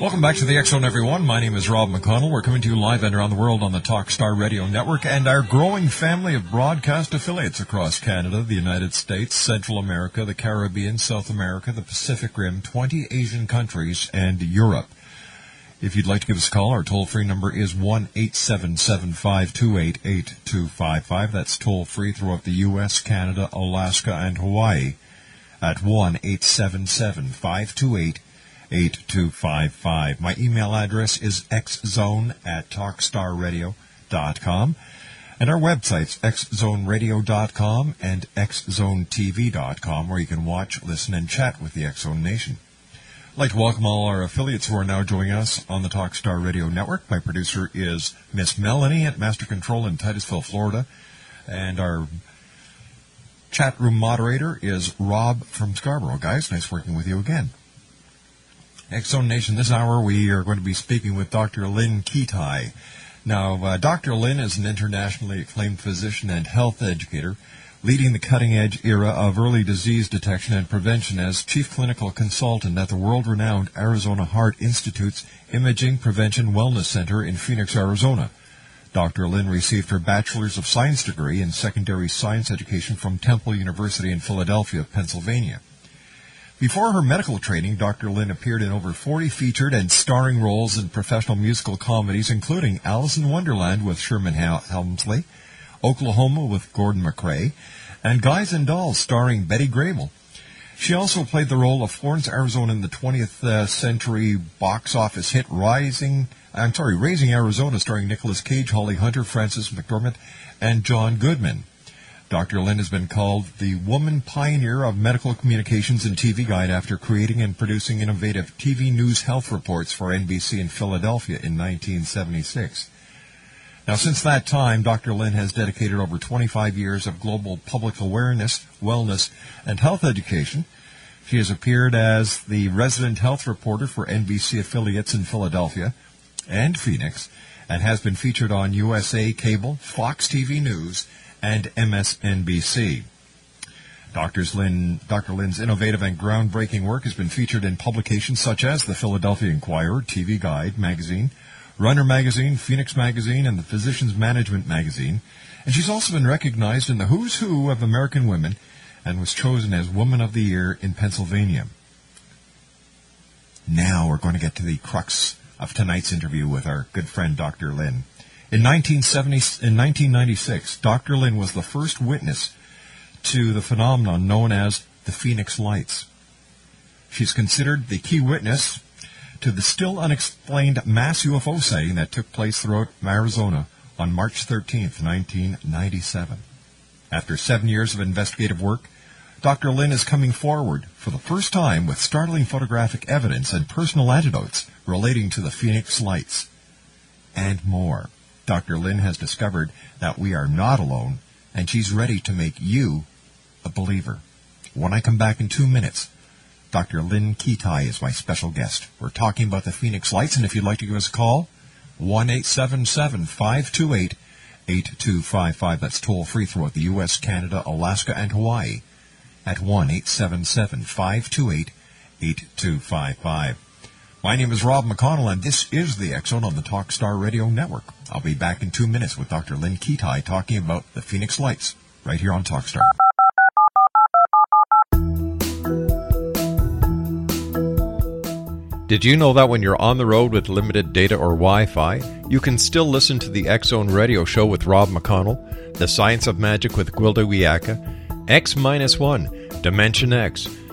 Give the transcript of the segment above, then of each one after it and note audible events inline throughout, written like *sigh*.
Welcome back to the X Zone, everyone. My name is Rob McConnell. We're coming to you live and around the world on the Talkstar Radio Network and our growing family of broadcast affiliates across Canada, the United States, Central America, the Caribbean, South America, the Pacific Rim, 20 Asian countries, and Europe. If you'd like to give us a call, our toll-free number is 1-877-528-8255. That's toll-free throughout the U.S., Canada, Alaska, and Hawaii at 1-877-528 8255. My email address is xzone at talkstarradio.com. And our websites, xzoneradio.com and xzonetv.com, where you can watch, listen, and chat with the Xzone Nation. I'd like to welcome all our affiliates who are now joining us on the Talkstar Radio Network. My producer is Miss Melanie at Master Control in Titusville, Florida. And our chat room moderator is Rob from Scarborough. Guys, nice working with you again. X Zone Nation, this hour we are going to be speaking with Dr. Lynne Kitei. Now, uh, Dr. Lynne is an internationally acclaimed physician and health educator, leading the cutting edge era of early disease detection and prevention as chief clinical consultant at the world renowned Arizona Heart Institute's Imaging Prevention Wellness Center in Phoenix, Arizona. Dr. Lynne received her Bachelor's of Science degree in secondary science education from Temple University in Philadelphia, Pennsylvania. Before her medical training, Dr. Lynne appeared in over 40 featured and starring roles in professional musical comedies, including Alice in Wonderland with Sherman Helmsley, Oklahoma with Gordon MacRae, and Guys and Dolls starring Betty Grable. She also played the role of Florence, Arizona in the 20th uh, century box office hit Rising, I'm sorry, Raising Arizona starring Nicolas Cage, Holly Hunter, Frances McDormand, and John Goodman. Dr. Lynne has been called the woman pioneer of medical communications and TV guide after creating and producing innovative TV news health reports for NBC in Philadelphia in 1976. Now, since that time, Dr. Lynne has dedicated over 25 years of global public awareness, wellness, and health education. She has appeared as the resident health reporter for NBC affiliates in Philadelphia and Phoenix, and has been featured on USA Cable, Fox TV News, and MSNBC. Dr. Lynne, Dr. Lynne's innovative and groundbreaking work has been featured in publications such as the Philadelphia Inquirer, TV Guide magazine, Runner magazine, Phoenix magazine, and the Physicians Management magazine. And she's also been recognized in the Who's Who of American Women and was chosen as Woman of the Year in Pennsylvania. Now we're going to get to the crux of tonight's interview with our good friend Dr. Lynne. In 1970, in 1996, Dr. Lynne was the first witness to the phenomenon known as the Phoenix Lights. She's considered the key witness to the still unexplained mass UFO sighting that took place throughout Arizona on March 13, 1997. After seven years of investigative work, Dr. Lynne is coming forward for the first time with startling photographic evidence and personal anecdotes relating to the Phoenix Lights and more. Dr. Lynne has discovered that we are not alone, and she's ready to make you a believer. When I come back in two minutes, Dr. Lynne Kitei is my special guest. We're talking about the Phoenix Lights, and if you'd like to give us a call, 1-877-528-8255. That's toll free throughout the U.S., Canada, Alaska, and Hawaii at 1-877-528-8255. My name is Rob McConnell, and this is the Zone on the Talkstar Radio Network. I'll be back in two minutes with Dr. Lynne Kitei talking about the Phoenix Lights right here on Talkstar. Did you know that when you're on the road with limited data or Wi Fi, you can still listen to the Zone Radio Show with Rob McConnell, The Science of Magic with Gwilda Wiyaka, X 1, Dimension X,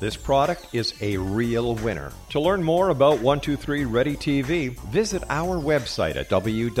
this product is a real winner. To learn more about 123 Ready TV, visit our website at www.xzbn.net.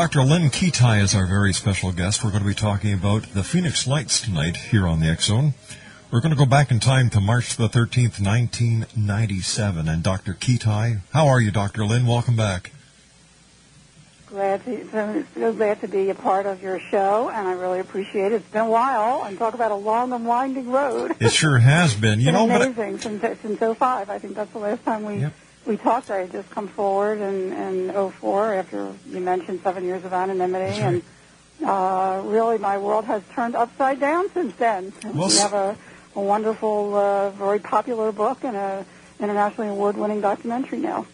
Dr. Lynne Kitei is our very special guest. We're going to be talking about the Phoenix Lights tonight here on the X Zone. We're going to go back in time to March the 13th, 1997. And Dr. Kitei, how are you, Dr. Lynne? Welcome back. Glad to, so, so glad to be a part of your show, and I really appreciate it. It's been a while, and talk about a long and winding road. It sure has been. You It's know, amazing since since '05. I think that's the last time we Yep. We talked. I had just come forward in in '04 after you mentioned seven years of anonymity, right. and uh, really my world has turned upside down since then. Well, we have a, a wonderful, uh, very popular book and an internationally award-winning documentary now.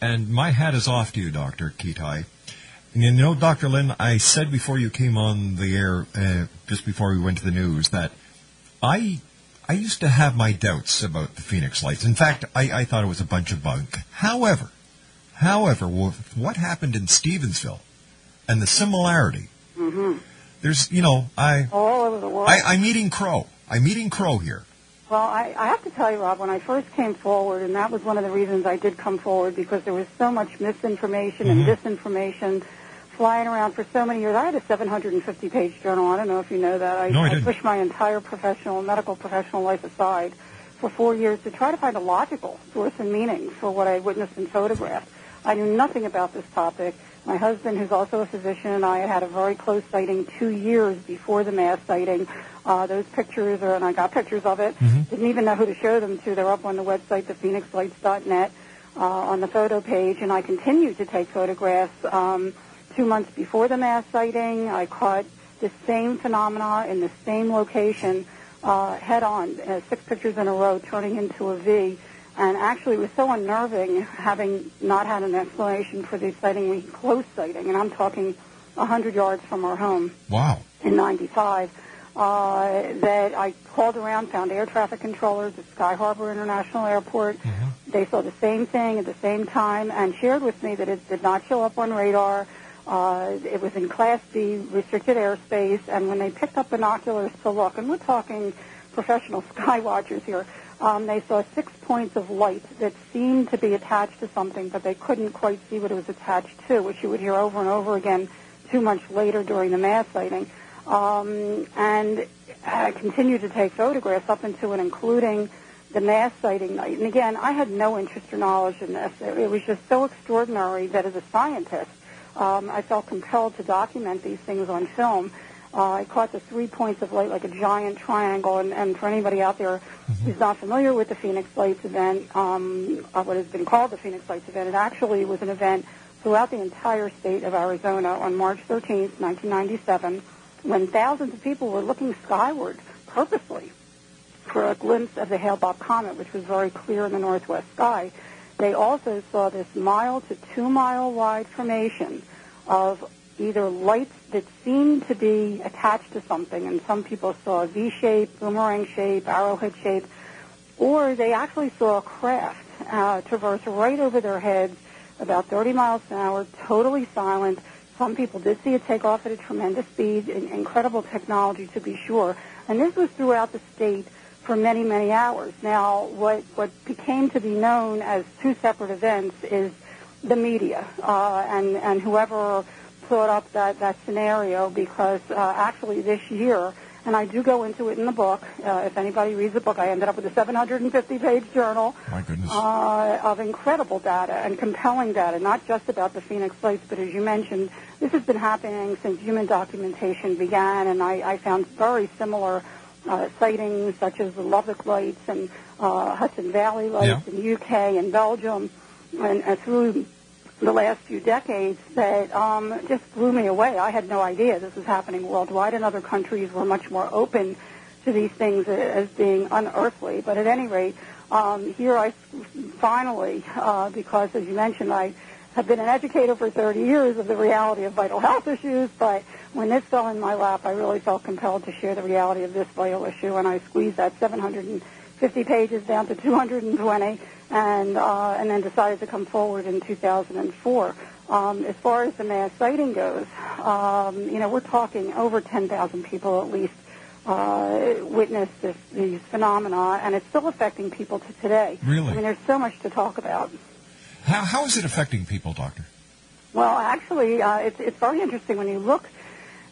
And my hat is off to you, Dr. Kitei. You know, Dr. Lynne, I said before you came on the air, uh, just before we went to the news, that I I used to have my doubts about the Phoenix Lights. In fact, I, I thought it was a bunch of bunk. However, however, what happened in Stephenville and the similarity, mm-hmm. there's, you know, I, All over the world. I I'm eating crow. I'm eating crow here. Well, I, I have to tell you, Rob, when I first came forward, and that was one of the reasons I did come forward, because there was so much misinformation and mm-hmm. disinformation flying around for so many years. I had a 750-page journal. I don't know if you know that. I, No, I I didn't. pushed my entire professional, medical professional life aside for four years to try to find a logical source and meaning for what I witnessed and photographed. I knew nothing about this topic. My husband, who's also a physician, and I had a very close sighting two years before the mass sighting. Uh, those pictures, are, and I got pictures of it. Didn't even know who to show them to. They're up on the website, thephoenixlights.net, uh, on the photo page, and I continued to take photographs. Um, two months before the mass sighting, I caught the same phenomena in the same location, uh, head on, uh, six pictures in a row, turning into a V. And actually, it was so unnerving having not had an explanation for the sighting, we close sighting, and I'm talking 100 yards from our home Wow. in 95. uh, that I called around, found air traffic controllers at Sky Harbor International Airport. They saw the same thing at the same time and shared with me that it did not show up on radar. Uh, it was in Class B restricted airspace, and when they picked up binoculars to look, and we're talking professional *laughs* sky watchers here, um, they saw six points of light that seemed to be attached to something, but they couldn't quite see what it was attached to, which you would hear over and over again two months later during the mass sighting. Um, and continued to take photographs up into and including the mass sighting night. And again, I had no interest or knowledge in this. It was just so extraordinary that as a scientist, um, I felt compelled to document these things on film. Uh, I caught the three points of light like a giant triangle, and, and for anybody out there who's not familiar with the Phoenix Lights event, um, uh, what has been called the Phoenix Lights event, it actually was an event throughout the entire state of Arizona on March 13th, 1997, when thousands of people were looking skyward purposely for a glimpse of the Hale-Bopp comet, which was very clear in the northwest sky. They also saw this mile to two mile wide formation of either lights that seemed to be attached to something, and some people saw a V shape, boomerang shape, arrowhead shape, or they actually saw a craft uh, traverse right over their heads about 30 miles an hour, totally silent. Some people did see it take off at a tremendous speed, incredible technology to be sure. And this was throughout the state for many, many hours. Now, what, what became to be known as two separate events is the media uh, and, and whoever thought up that, that scenario because uh, actually this year, and I do go into it in the book, uh, if anybody reads the book, I ended up with a 750-page journal uh, of incredible data and compelling data, not just about the Phoenix Lights, but as you mentioned, this has been happening since human documentation began, and I, I found very similar uh, sightings such as the Lubbock Lights and uh, Hudson Valley Lights Yeah. in the UK and Belgium, and uh, through the last few decades that um, just blew me away. I had no idea this was happening worldwide, and other countries were much more open to these things as being unearthly. But at any rate, um, here I finally, uh, because as you mentioned, I have been an educator for 30 years of the reality of vital health issues, but when this fell in my lap, I really felt compelled to share the reality of this vital issue, and I squeezed that 750 pages down to 220, and uh, and then decided to come forward in 2004. Um, as far as the mass sighting goes, um, you know, we're talking over 10,000 people at least uh, witnessed this, these phenomena, and it's still affecting people to today. Really? I mean, there's so much to talk about. How, how is it affecting people, Doctor? Well, actually, uh, it's, it's very interesting when you look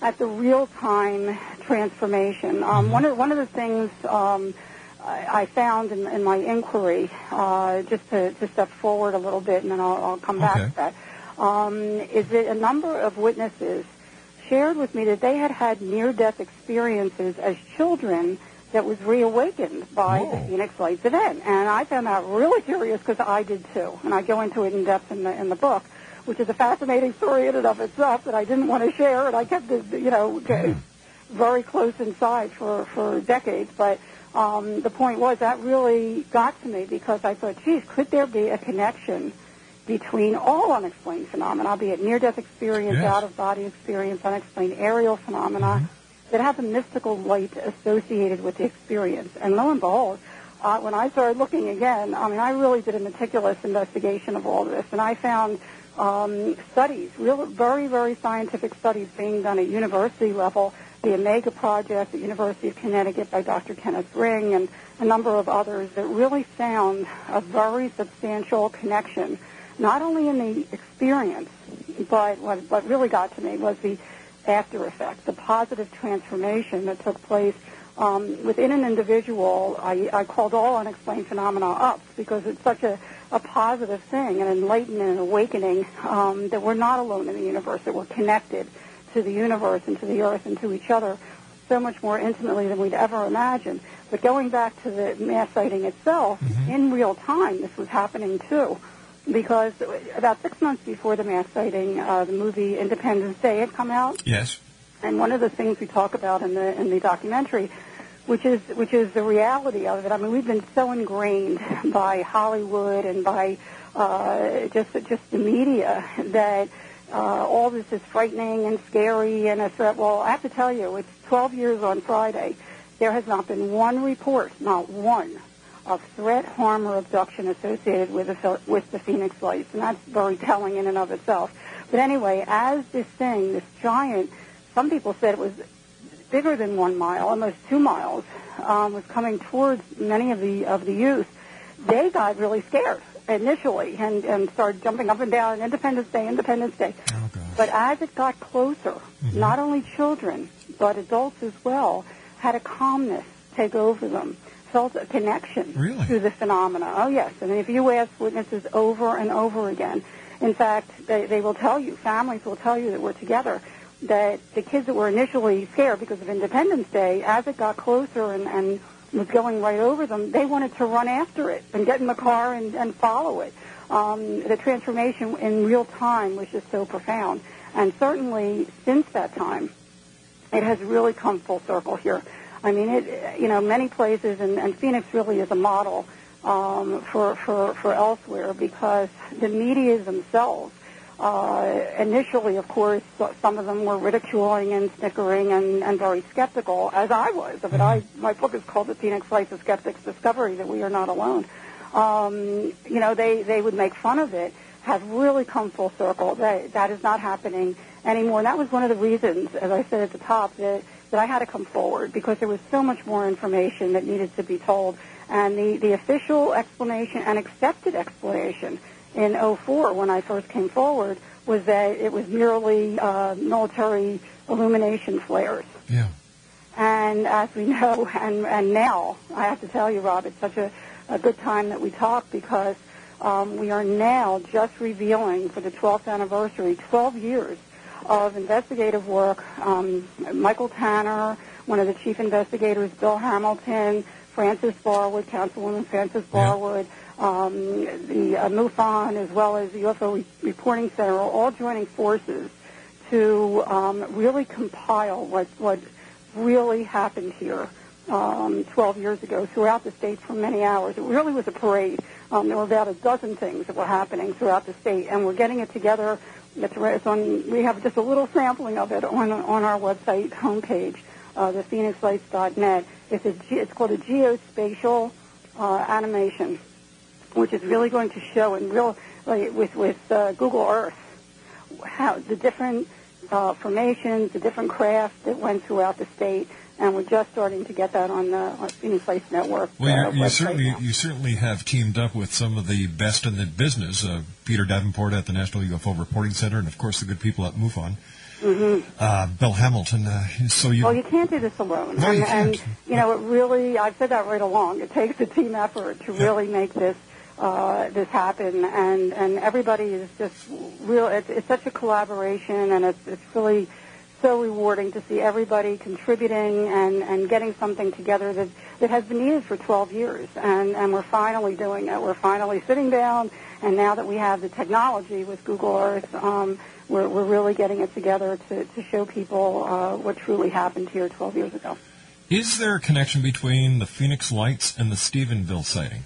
at the real-time transformation. Um, one, of, one of the things um, I, I found in, in my inquiry, uh, just to, to step forward a little bit, and then I'll, I'll come back Okay. to that, um, is that a number of witnesses shared with me that they had had near-death experiences as children that was reawakened by the Phoenix Lights event. And I found that really curious because I did too. And I go into it in depth in the, in the book, which is a fascinating story in and of itself that I didn't want to share. And I kept it, you know, g- very close inside for, for decades. But um, the point was that really got to me because I thought, geez, could there be a connection between all unexplained phenomena, be it near-death experience, Yes. out-of-body experience, unexplained aerial phenomena, that have a mystical light associated with the experience. And lo and behold, uh, when I started looking again, I mean, I really did a meticulous investigation of all this, and I found um, studies, real, very, very scientific studies being done at university level, the Omega Project at University of Connecticut by Dr. Kenneth Ring and a number of others that really found a very substantial connection, not only in the experience, but what, what really got to me was the after effect, the positive transformation that took place um, within an individual. I, I called all unexplained phenomena up because it's such a, a positive thing, an enlightenment, an awakening um, that we're not alone in the universe, that we're connected to the universe and to the earth and to each other so much more intimately than we'd ever imagined. But going back to the mass sighting itself, in real time, this was happening too because about six months before the mass sighting, uh, the movie Independence Day had come out, Yes. and one of the things we talk about in the in the documentary, which is which is the reality of it. I mean, we've been so ingrained by Hollywood and by uh, just just the media that uh, all this is frightening and scary and a threat. Well, I have to tell you, it's 12 years on Friday. There has not been one report, not one, of threat, harm, or abduction associated with the, with the Phoenix Lights, and that's very telling in and of itself. But anyway, as this thing, this giant, some people said it was bigger than one mile, almost two miles, um, was coming towards many of the of the youth, they got really scared initially and, and started jumping up and down Independence Day, Independence Day. Oh. But as it got closer, not only children, but adults as well, had a calmness take over them, felt a connection Really? to the phenomena. Oh, yes. And if you ask witnesses over and over again, in fact, they, they will tell you, families will tell you that we're together, that the kids that were initially scared because of Independence Day, as it got closer and, and was going right over them, they wanted to run after it and get in the car and, and follow it. Um, the transformation in real time was just so profound. And certainly since that time, it has really come full circle here. I mean, it, you know, many places, and, and Phoenix really is a model um, for, for, for elsewhere because the media themselves, uh, initially, of course, some of them were ridiculing and snickering and, and very skeptical, as I was. But I, my book is called The Phoenix Lights of Skeptics Discovery, that we are not alone. Um, you know, they, they would make fun of it, have really come full circle. That, that is not happening anymore. And that was one of the reasons, as I said at the top, that, that I had to come forward because there was so much more information that needed to be told. And the, the official explanation and accepted explanation in 04 when I first came forward was that it was merely uh, military illumination flares. Yeah. And as we know, *laughs* and, and now, I have to tell you, Rob, it's such a, a good time that we talk because um, we are now just revealing for the 12th anniversary, 12 years of investigative work. Um, Michael Tanner, one of the chief investigators, Bill Hamilton, Frances Barwood, Councilwoman Frances Barwood, um, the uh, MUFON, as well as the UFO Re- Reporting Center, are all joining forces to um, really compile what, what really happened here um, 12 years ago throughout the state for many hours. It really was a parade. Um, there were about a dozen things that were happening throughout the state, and we're getting it together. It's, it's on, we have just a little sampling of it on, on our website homepage, uh, the phoenixlights.net. It's, a, it's called a geospatial uh, animation, which is really going to show in real, like, with, with uh, Google Earth how the different uh, formations, the different crafts that went throughout the state, and we're just starting to get that on the on Phoenix Lights Network. Well, uh, you, certainly now. you certainly have teamed up with some of the best in the business. Uh, Peter Davenport at the National UFO Reporting Center, and of course the good people at MUFON. Uh, Bill Hamilton. Uh, so you. Mm-hmm. Well, you can't do this alone. No, and, you can't. and you know, it really, I've said that right along. It takes a team effort to really make this uh, this happen, and and everybody is just real. It's, it's such a collaboration, and it's it's really so rewarding to see everybody contributing and and getting something together that that has been needed for 12 years, and and we're finally doing it. We're finally sitting down, and now that we have the technology with Google Earth. Um, we're, we're really getting it together to, to show people uh, what truly happened here 12 years ago. Is there a connection between the Phoenix Lights and the Stephenville sighting?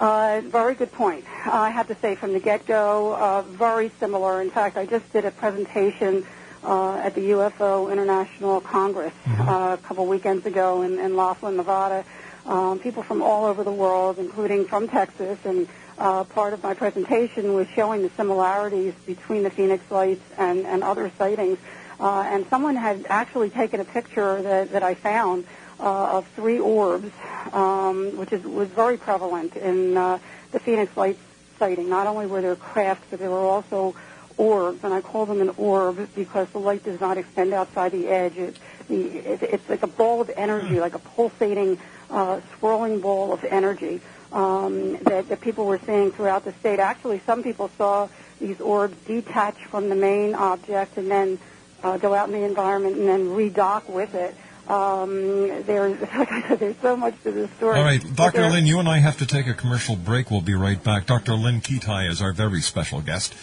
Uh, very good point. I have to say from the get-go, uh, very similar. In fact, I just did a presentation uh, at the UFO International Congress uh, a couple weekends ago in, in Laughlin, Nevada. Um, people from all over the world, including from Texas, and uh, part of my presentation was showing the similarities between the Phoenix Lights and, and other sightings. Uh, and someone had actually taken a picture that, that I found uh, of three orbs, um, which is, was very prevalent in uh, the Phoenix Lights sighting. Not only were there crafts, but there were also orbs, and I call them an orb because the light does not extend outside the edge. It, it, it's like a ball of energy, like a pulsating, uh, swirling ball of energy um, that, that people were seeing throughout the state. Actually, some people saw these orbs detach from the main object and then uh, go out in the environment and then redock with it. Um, there's, *laughs* like I said, there's so much to this story. All right, Dr. there- Lynne, you and I have to take a commercial break. We'll be right back. Dr. Lynne Kitei is our very special guest.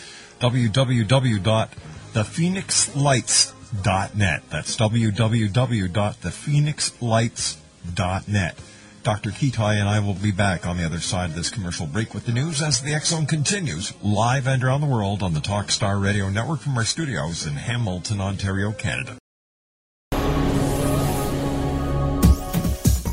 www.thephoenixlights.net. That's www.thephoenixlights.net. Dr. Kitei and I will be back on the other side of this commercial break with the news as the X Zone continues live and around the world on the Talkstar Radio Network from our studios in Hamilton, Ontario, Canada.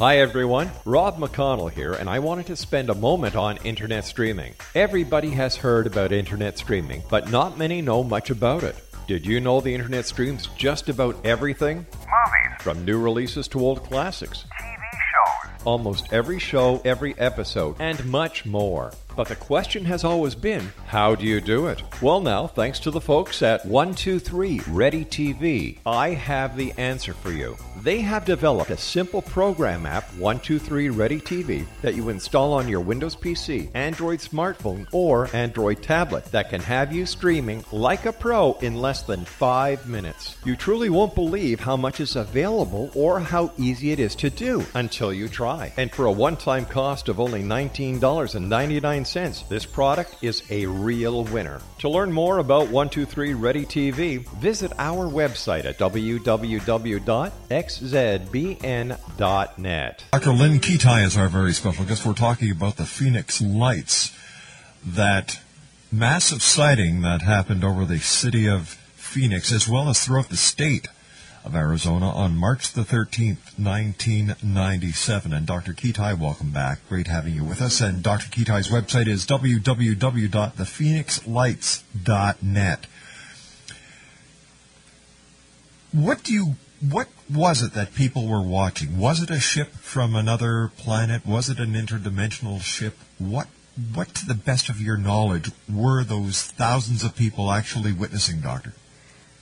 Hi everyone, Rob McConnell here, and I wanted to spend a moment on internet streaming. Everybody has heard about internet streaming, but not many know much about it. Did you know the internet streams just about everything? Movies, From new releases to old classics. TV shows, Almost every show, every episode, and much more. But the question has always been, how do you do it? Well, now, thanks to the folks at 123 Ready TV, I have the answer for you. They have developed a simple program app, 123 Ready TV, that you install on your Windows PC, Android smartphone, or Android tablet that can have you streaming like a pro in less than five minutes. You truly won't believe how much is available or how easy it is to do until you try. And for a one time cost of only $19.99, this product is a real winner. To learn more about 123 Ready TV, visit our website at www.xzbn.net. Dr. Lynne Kitei is our very special guest. We're talking about the Phoenix Lights, that massive sighting that happened over the city of Phoenix as well as throughout the state of Arizona on March the 13th, 1997. And Dr. Kitei, welcome back. Great having you with us. And Dr. Kitei's website is www.thephoenixlights.net. What do you what was it that people were watching? Was it a ship from another planet? Was it an interdimensional ship? What what to the best of your knowledge were those thousands of people actually witnessing, Doctor?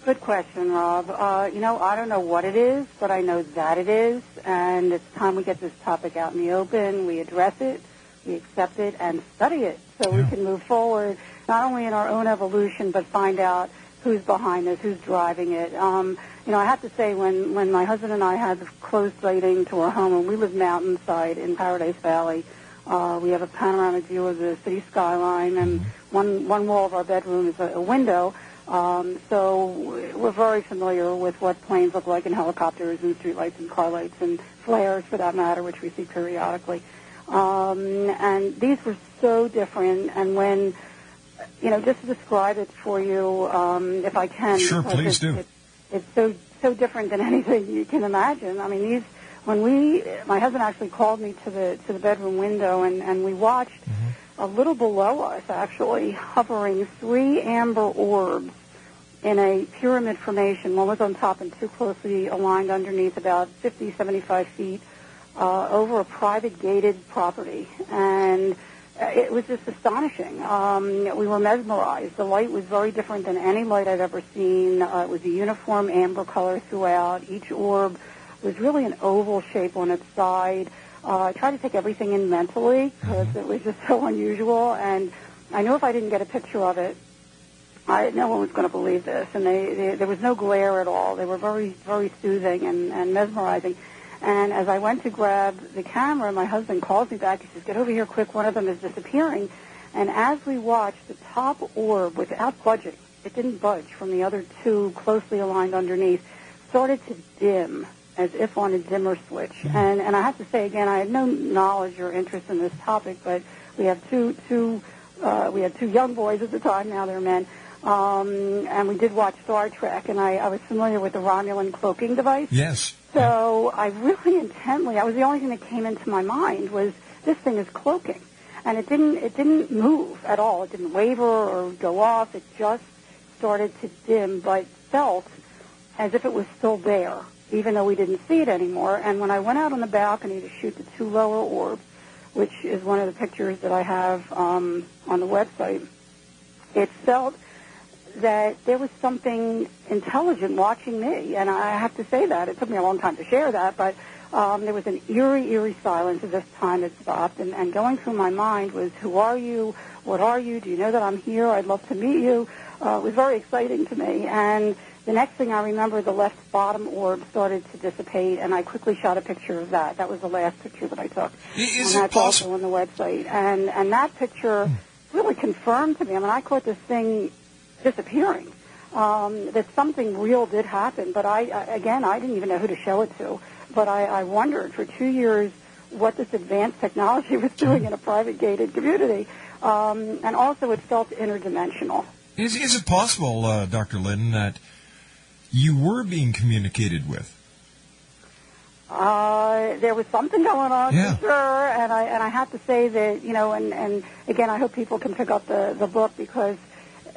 Good question, Rob. Uh, you know, I don't know what it is, but I know that it is, and it's time we get this topic out in the open. We address it, we accept it, and study it so we can move forward, not only in our own evolution, but find out who's behind this, who's driving it. Um, you know, I have to say, when, when my husband and I had the close lighting to our home, and we live mountainside in Paradise Valley, uh, we have a panoramic view of the city skyline, and one, one wall of our bedroom is a, a window. Um, so we're very familiar with what planes look like and helicopters and streetlights and car lights and flares for that matter, which we see periodically. Um, and these were so different. And when, you know, just to describe it for you, um, if I can. Sure, please do. It, it's so so different than *laughs* anything you can imagine. I mean, these when we, my husband actually called me to the to the bedroom window, and and we watched a little below us, actually, hovering three amber orbs in a pyramid formation. One was on top and two closely aligned underneath, about 50, 75 feet, uh, over a private gated property. And it was just astonishing. Um, we were mesmerized. The light was very different than any light I'd ever seen. Uh, it was a uniform amber color throughout. Each orb was really an oval shape on its side. Uh, I tried to take everything in mentally because it was just *laughs* so unusual, and I knew if I didn't get a picture of it, I, no one was going to believe this. And they, they, there was no glare at all. They were very, very soothing and, and mesmerizing. And as I went to grab the camera, my husband calls me back. He says, "Get over here quick! One of them is disappearing." And as we watched, the top orb, without budging, it didn't budge from the other two closely aligned underneath, started to dim as if on a dimmer switch. And and I have to say again, I had no knowledge or interest in this topic, but we have two two uh, we had two young boys at the time. Now they're men. Um, and we did watch Star Trek, and I, I was familiar with the Romulan cloaking device. Yes. So I really intently, I was the only thing that came into my mind was this thing is cloaking, and it didn't, it didn't move at all. It didn't waver or go off. It just started to dim, but felt as if it was still there, even though we didn't see it anymore. And when I went out on the balcony to shoot the two lower orbs, which is one of the pictures that I have um, on the website, it felt that there was something intelligent watching me, and I have to say that it took me a long time to share that, but um, there was an eerie, eerie silence as if time had stopped, and, and going through my mind was, "Who are you? What are you? Do you know that I'm here? I'd love to meet you." Uh, it was very exciting to me, and the next thing I remember, the left bottom orb started to dissipate, and I quickly shot a picture of that. That was the last picture that I took, Is and it that's possible? also on the website. And and that picture really confirmed to me. I mean, I caught this thing disappearing. Um, that something real did happen, but I, again, I didn't even know who to show it to. But I, I wondered for two years what this advanced technology *laughs* was doing in a private gated community, um, and also it felt interdimensional. Is, is it possible, uh, Dr. Lynne, that you were being communicated with? Uh, there was something going on Yeah. for sure, and I and I have to say that you know, and and again, I hope people can pick up the the book because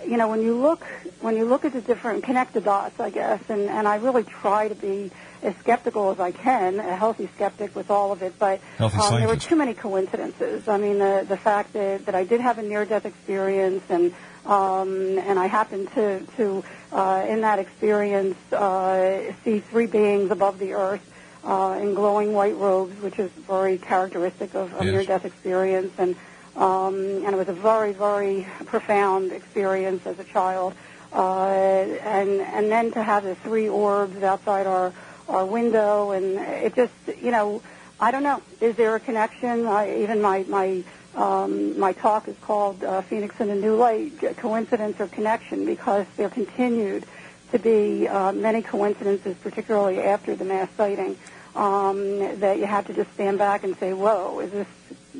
you know when you look when you look at the different connect the dots, I guess, and and I really try to be as skeptical as I can, a healthy skeptic with all of it, but um, there were too many coincidences. I mean, the the fact that that I did have a near death experience and. Um, and I happened to, to uh, in that experience, uh, see three beings above the earth uh, in glowing white robes, which is very characteristic of a Yes. near-death experience, and um, and it was a very, very profound experience as a child. Uh, and and then to have the three orbs outside our our window, and it just, you know, I don't know. Is there a connection? I, even my my um, my talk is called uh, Phoenix in a New Light: Coincidence or Connection, because there continued to be uh, many coincidences, particularly after the mass sighting, um, that you have to just stand back and say, "Whoa, is this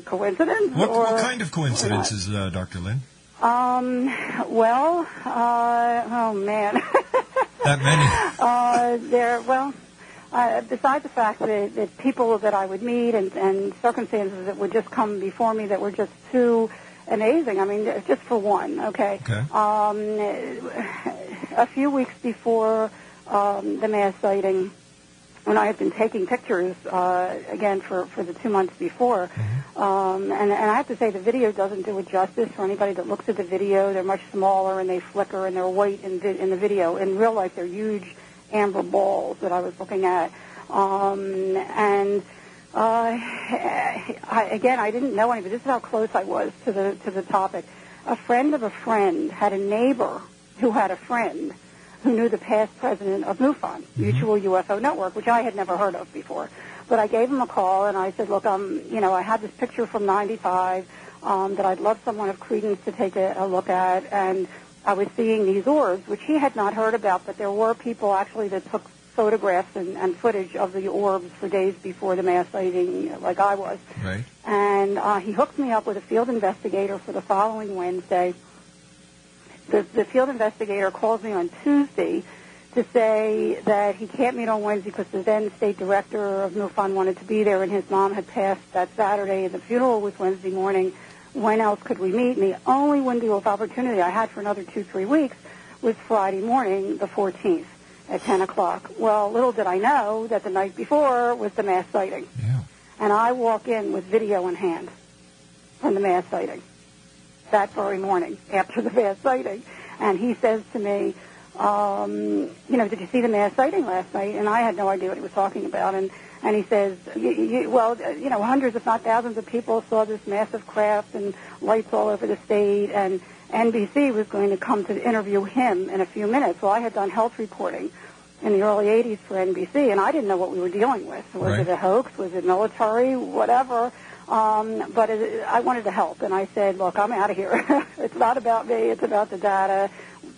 coincidence?" What, what kind of or not?" coincidences, uh, Dr. Lynne? Um, well, uh, oh man. *laughs* That many. uh, there, well, uh, besides the fact that, that people that I would meet and, and circumstances that would just come before me that were just too amazing. I mean, just for one, okay. Okay. Um, a few weeks before um, the mass sighting, when I had been taking pictures uh, again for, for the two months before, um, and, and I have to say the video doesn't do it justice for anybody that looks at the video. They're much smaller and they flicker and they're white in, vi- in the video. In real life, they're huge amber balls that I was looking at, um, and. Uh, I, again, I didn't know anybody. This is how close I was to the to the topic. A friend of a friend had a neighbor who had a friend who knew the past president of MUFON, Mutual UFO Network, which I had never heard of before. But I gave him a call and I said, look, um, you know, I had this picture from '95 um, that I'd love someone of credence to take a, a look at, and I was seeing these orbs, which he had not heard about, but there were people actually that took photographs and, and footage of the orbs for days before the mass sighting, like I was. Right. And uh, he hooked me up with a field investigator for the following Wednesday. The, the field investigator calls me on Tuesday to say that he can't meet on Wednesday because the then state director of MUFON wanted to be there and his mom had passed that Saturday and the funeral was Wednesday morning. When else could we meet? And the only window of opportunity I had for another two, three weeks was Friday morning, the 14th at 10 o'clock. Well, little did I know that the night before was the mass sighting. Yeah. And I walk in with video in hand from the mass sighting that very morning after the mass sighting. And he says to me, um, you know, did you see the mass sighting last night? And I had no idea what he was talking about. And, and he says, y y well, uh, you know, hundreds if not thousands of people saw this massive craft and lights all over the state. And NBC was going to come to interview him in a few minutes. Well, I had done health reporting in the early 80s for NBC, and I didn't know what we were dealing with. Was Right. it a hoax? Was it military? Whatever. Um, but it, I wanted to help, and I said, "Look, I'm out of here. *laughs* it's not about me. It's about the data.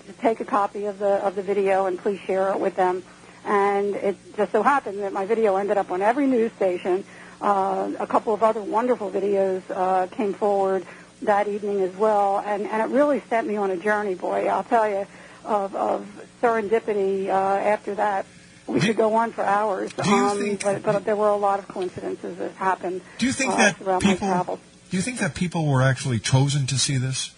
Just take a copy of the of the video and please share it with them." And it just so happened that my video ended up on every news station. Uh, a couple of other wonderful videos uh, came forward that evening as well, and, and it really sent me on a journey, boy. I'll tell you, of, of serendipity. Uh, after that, we could go on for hours. Um, think- but, but there were a lot of coincidences that happened. Do you think uh, that people? Do you think that people were actually chosen to see this?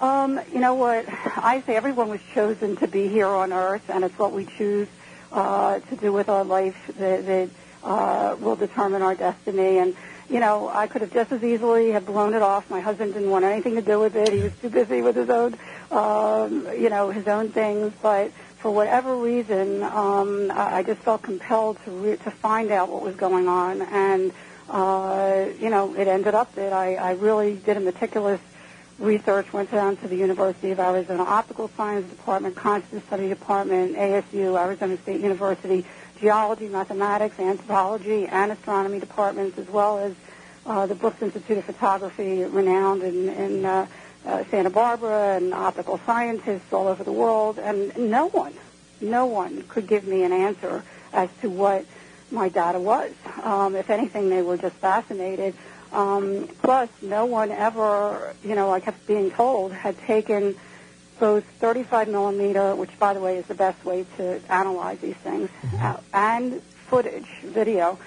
Um, you know what? I say everyone was chosen to be here on Earth, and it's what we choose uh, to do with our life that, that uh, will determine our destiny. And you know, I could have just as easily have blown it off. My husband didn't want anything to do with it. He was too busy with his own, um, you know, his own things. But for whatever reason, um, I just felt compelled to re- to find out what was going on, and uh, you know, it ended up that I, I really did a meticulous research, went down to the University of Arizona Optical Science Department, Consciousness Study Department, ASU, Arizona State University, Geology, Mathematics, Anthropology, and Astronomy departments, as well as uh, the Brooks Institute of Photography, renowned in, in uh, uh, Santa Barbara, and optical scientists all over the world, and no one, no one could give me an answer as to what my data was. Um, if anything, they were just fascinated. Um, plus, no one ever, you know, I kept being told, had taken both 35 millimeter, which by the way is the best way to analyze these things, uh, and footage, video,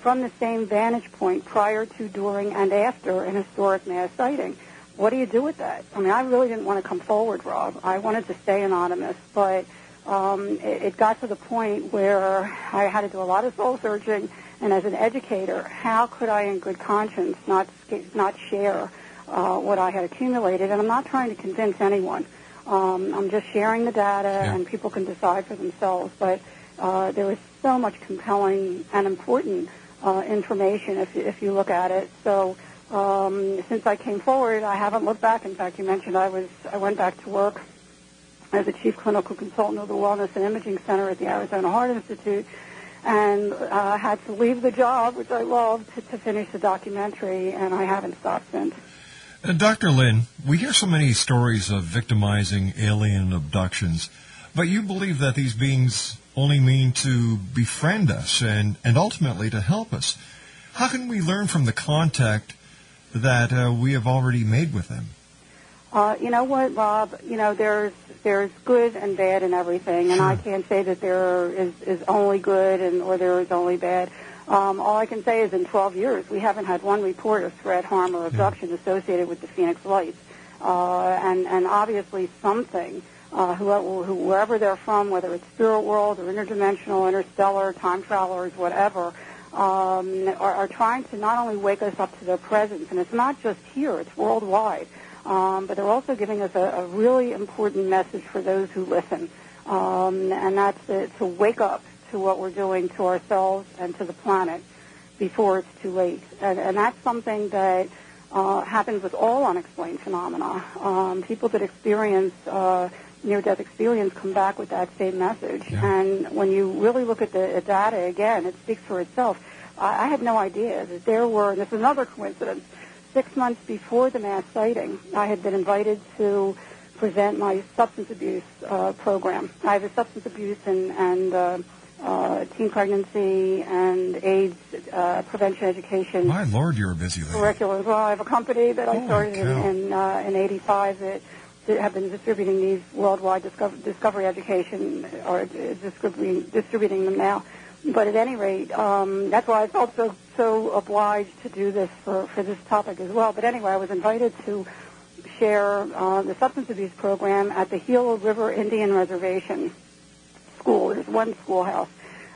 from the same vantage point prior to, during, and after an historic mass sighting. What do you do with that? I mean, I really didn't want to come forward, Rob. I wanted to stay anonymous, but um, it, it got to the point where I had to do a lot of soul searching. And as an educator, how could I, in good conscience, not not share uh, what I had accumulated? And I'm not trying to convince anyone. Um, I'm just sharing the data, and people can decide for themselves. But uh, there is so much compelling and important uh, information if you, if you look at it. So um, since I came forward, I haven't looked back. In fact, you mentioned I was I went back to work as a chief clinical consultant of the Wellness and Imaging Center at the Arizona Heart Institute, and uh, had to leave the job, which I loved, to, to finish the documentary, and I haven't stopped since. Uh, Dr. Lynne, we hear so many stories of victimizing alien abductions, but you believe that these beings only mean to befriend us and, and ultimately to help us. How can we learn from the contact that uh, we have already made with them? Uh, you know what, Rob? You know, there's there's good and bad in everything, and I can't say that there is is only good and or there is only bad. Um, all I can say is in 12 years, we haven't had one report of threat, harm, or abduction associated with the Phoenix Lights, uh, and and obviously something. Uh, whoever, wherever they're from, whether it's spirit world or interdimensional, interstellar, time travelers, whatever, um, are, are trying to not only wake us up to their presence, and it's not just here; it's worldwide. Um, but they're also giving us a, a really important message for those who listen, um, and that's to, to wake up to what we're doing to ourselves and to the planet before it's too late. And, and that's something that uh, happens with all unexplained phenomena. Um, people that experience uh, near-death experience come back with that same message. And when you really look at the data again, it speaks for itself. I, I had no idea that there were, and this is another coincidence, six months before the mass sighting, I had been invited to present my substance abuse uh, program. I have a substance abuse and, and uh, uh, teen pregnancy and AIDS uh, prevention education My Lord, you're a busy curriculum. Well, I have a company that I started in, in, uh, in 85 that, that have been distributing these worldwide discover, discovery education or uh, distributing, distributing them now. But at any rate, um, that's why I felt so so obliged to do this for, for this topic as well. But anyway, I was invited to share uh, the substance abuse program at the Gila River Indian Reservation School. There's one schoolhouse,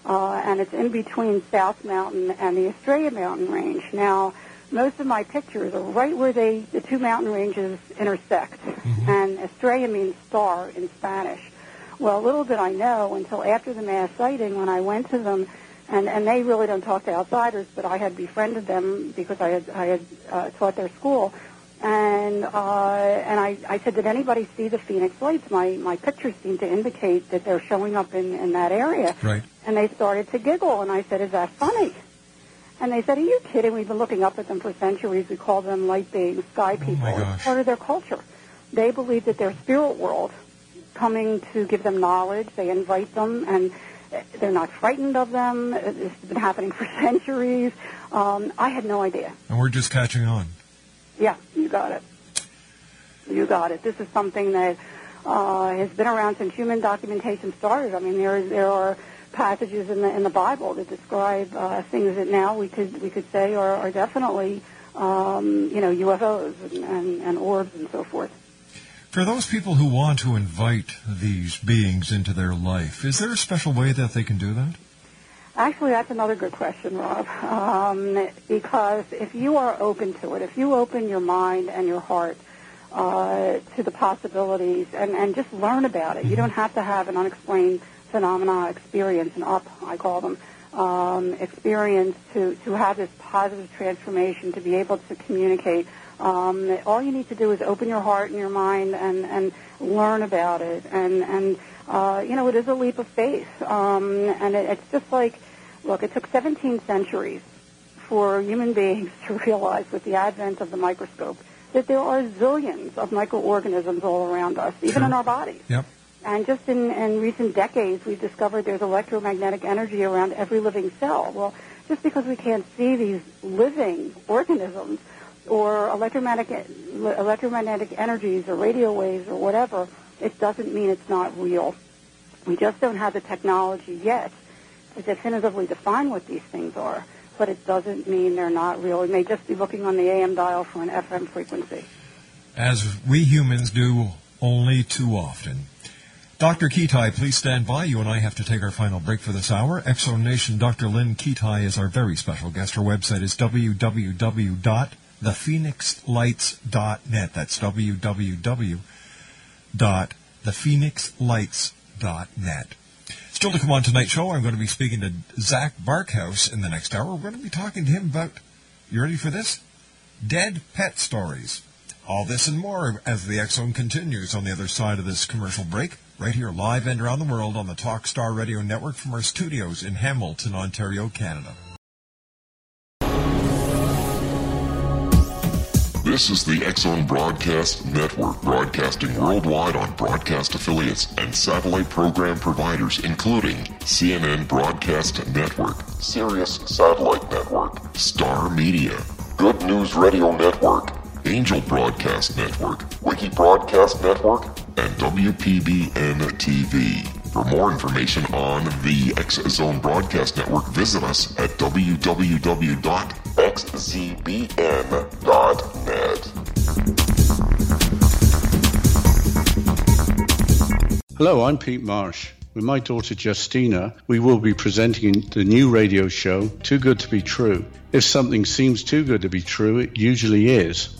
uh, and it's in between South Mountain and the Estrella Mountain Range. Now, most of my pictures are right where they the two mountain ranges intersect, and Estrella means star in Spanish. Well, little did I know until after the mass sighting when I went to them, and and they really don't talk to outsiders, but I had befriended them because I had I had uh, taught their school, and uh, and I I said, did anybody see the Phoenix Lights? My my pictures seem to indicate that they're showing up in in that area, Right. and they started to giggle, and I said, is that funny? And they said, are you kidding? We've been looking up at them for centuries. We call them light beings, sky people. my It's part of their culture. They believe that their spirit world coming to give them knowledge. They invite them, and they're not frightened of them. This has been happening for *laughs* centuries. Um, I had no idea. And we're just catching on. Yeah, you got it. You got it. This is something that uh, has been around since human documentation started. I mean, there there are passages in the in the Bible that describe uh, things that now we could we could say are, are definitely um, you know UFOs and, and, and orbs and so forth. For those people who want to invite these beings into their life, is there a special way that they can do that? Actually, that's another good question, Rob. Um, because if you are open to it, if you open your mind and your heart uh, to the possibilities and, and just learn about it, you don't have to have an unexplained phenomena experience, and up, I call them, um, experience to, to have this positive transformation, to be able to communicate. Um, all you need to do is open your heart and your mind and, and learn about it. And, and uh, you know, it is a leap of faith. Um, and it, it's just like, look, it took 17 centuries for human *laughs* beings to realize with the advent of the microscope that there are zillions of microorganisms all around us, even Sure. in our bodies. Yep. And just in, in recent decades, we've discovered there's electromagnetic energy around every living cell. Well, just because we can't see these living organisms or electromagnetic, electromagnetic energies or radio waves or whatever, it doesn't mean it's not real. We just don't have the technology yet to definitively define what these things are, but it doesn't mean they're not real. We may just be looking on the AM dial for an FM frequency. As we humans do only too often. Dr. Kitei, please stand by. You and I have to take our final break for this hour. Exonation Dr. Lynne Kitei is our very special guest. Her website is www.thephoenixlights.net. That's www.thephoenixlights.net. Still to come on tonight's show, I'm going to be speaking to Zach Barkhouse in the next hour. We're going to be talking to him about, you ready for this? Dead pet stories. All this and more as the Zone continues on the other side of this commercial break, right here live and around the world on the Talkstar Radio Network from our studios in Hamilton, Ontario, Canada. This is the X Zone Broadcast Network, broadcasting worldwide on broadcast affiliates and satellite program providers, including CNN Broadcast Network, Sirius Satellite Network, Star Media, Good News Radio Network, Angel Broadcast Network, Wiki Broadcast Network, and WPBN TV. For more information on the X Zone Broadcast Network, visit us at www.xzbn.net. Hello, I'm Pete Marsh. With my daughter Justina, we will be presenting the new radio show, Too Good to Be True. If something seems too good to be true, it usually is.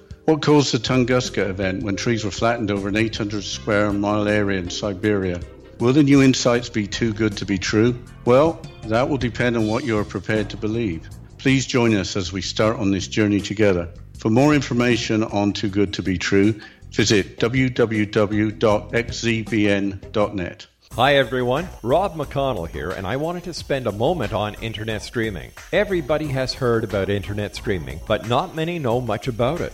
What caused the Tunguska event when trees were flattened over an 800 square mile area in Siberia? Will the new insights be too good to be true? Well, that will depend on what you are prepared to believe. Please join us as we start on this journey together. For more information on Too Good to Be True, visit www.xzbn.net. Hi everyone, Rob McConnell here, and I wanted to spend a moment on internet streaming. Everybody has heard about internet streaming, but not many know much about it.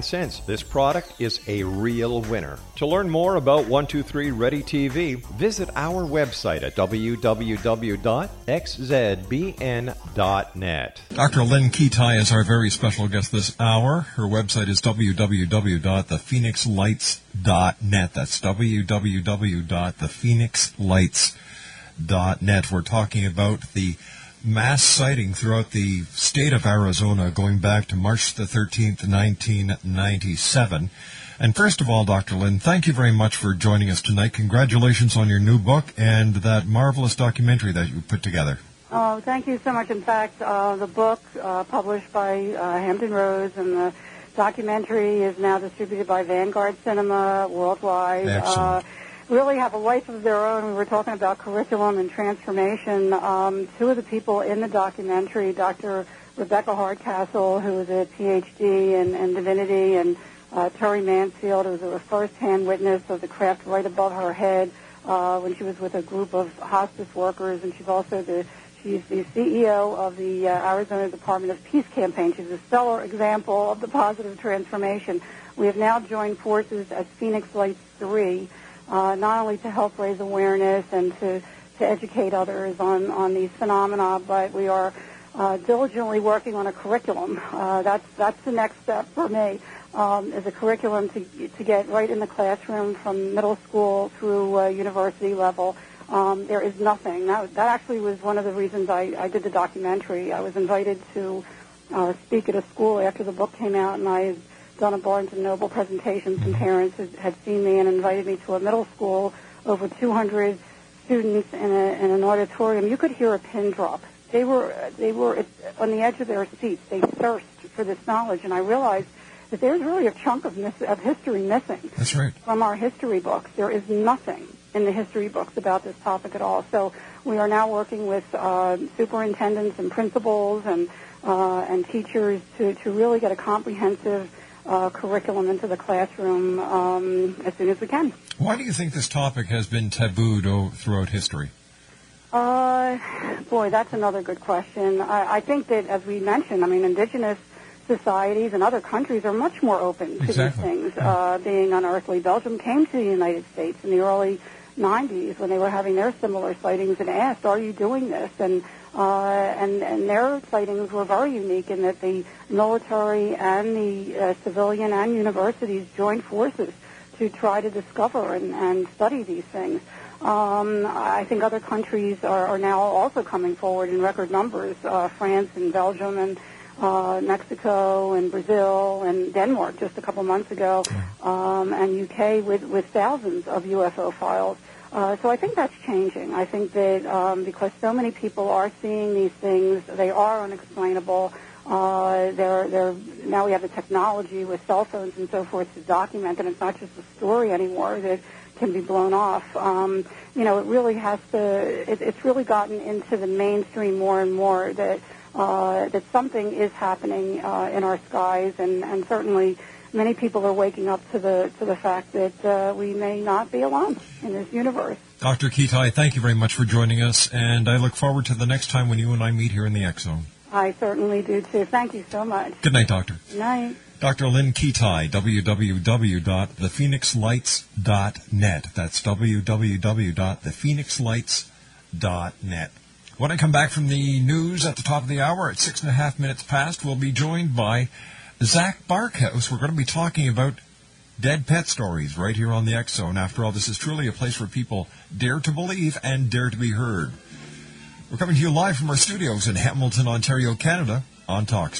this product is a real winner. To learn more about 123 Ready TV, visit our website at www.xzbn.net. Dr. Lynne Kitei is our very special guest this hour. Her website is www.thephoenixlights.net. That's www.thephoenixlights.net. We're talking about the mass sighting throughout the state of Arizona going back to March the 13th, 1997. And first of all, Dr. Lynne, thank you very much for joining us tonight. Congratulations on your new book and that marvelous documentary that you put together. Oh, thank you so much. In fact, uh, the book uh, published by uh, Hampton Roads and the documentary is now distributed by Vanguard Cinema worldwide. Excellent. Really have a life of their own. We were talking about curriculum and transformation. Um, two of the people in the documentary, Dr. Rebecca Hardcastle, who is a PhD in, in divinity, and uh, Terry Mansfield, who was a first-hand witness of the craft right above her head uh, when she was with a group of hospice workers, and she's also the she's the CEO of the uh, Arizona Department of Peace campaign. She's a stellar example of the positive transformation. We have now joined forces as Phoenix Lights 3, uh, not only to help raise awareness and to, to educate others on, on these phenomena, but we are uh, diligently working on a curriculum. Uh, that's, that's the next step for me, um, is a curriculum to, to get right in the classroom from middle school through uh, university level. Um, there is nothing. That, that actually was one of the reasons I, I did the documentary. I was invited to uh, speak at a school after the book came out, and I done a Barnes and Noble presentation. Some parents had, had seen me and invited me to a middle school, over 200 students in, a, in an auditorium. You could hear a pin drop. They were they were on the edge of their seats. They thirst for this knowledge, and I realized that there's really a chunk of mis- of history missing That's right. from our history books. There is nothing in the history books about this topic at all. So we are now working with uh, superintendents and principals and uh, and teachers to, to really get a comprehensive uh, curriculum into the classroom um, as soon as we can. Why do you think this topic has been tabooed oh, throughout history? Uh, boy, that's another good question. I, I think that, as we mentioned, I mean, indigenous societies and other countries are much more open to Exactly. these things uh, being unearthly. Belgium came to the United States in the early 90s when they were having their similar sightings and asked, "Are you doing this?" and uh, and and their sightings were very unique in that the military and the uh, civilian and universities joined forces to try to discover and, and study these things. Um, I think other countries are, are now also coming forward in record numbers. Uh, France and Belgium and uh, Mexico and Brazil and Denmark just a couple months ago, um, and UK with, with thousands of UFO files. Uh, so I think that's changing. I think that um, because so many people are seeing these things, they are unexplainable. Uh, they're, they're, now we have the technology with cell phones and so forth to document, and it's not just a story anymore that can be blown off. Um, you know, it really has to. It, it's really gotten into the mainstream more and more that uh, that something is happening uh, in our skies, and, and certainly many people are waking up to the to the fact that uh, we may not be alone in this universe. Dr. Kitei, thank you very much for joining us, and I look forward to the next time when you and I meet here in the X Zone. I certainly do too. Thank you so much. Good night, Doctor. Good night. Dr. Lynne Kitei, www.thephoenixlights.net. That's www.thephoenixlights.net. When I come back from the news at the top of the hour at six and a half minutes past, we'll be joined by Zach Barkhouse. We're going to be talking about dead pet stories right here on the X Zone. After all, this is truly a place where people dare to believe and dare to be heard. We're coming to you live from our studios in Hamilton, Ontario, Canada on Talkstar.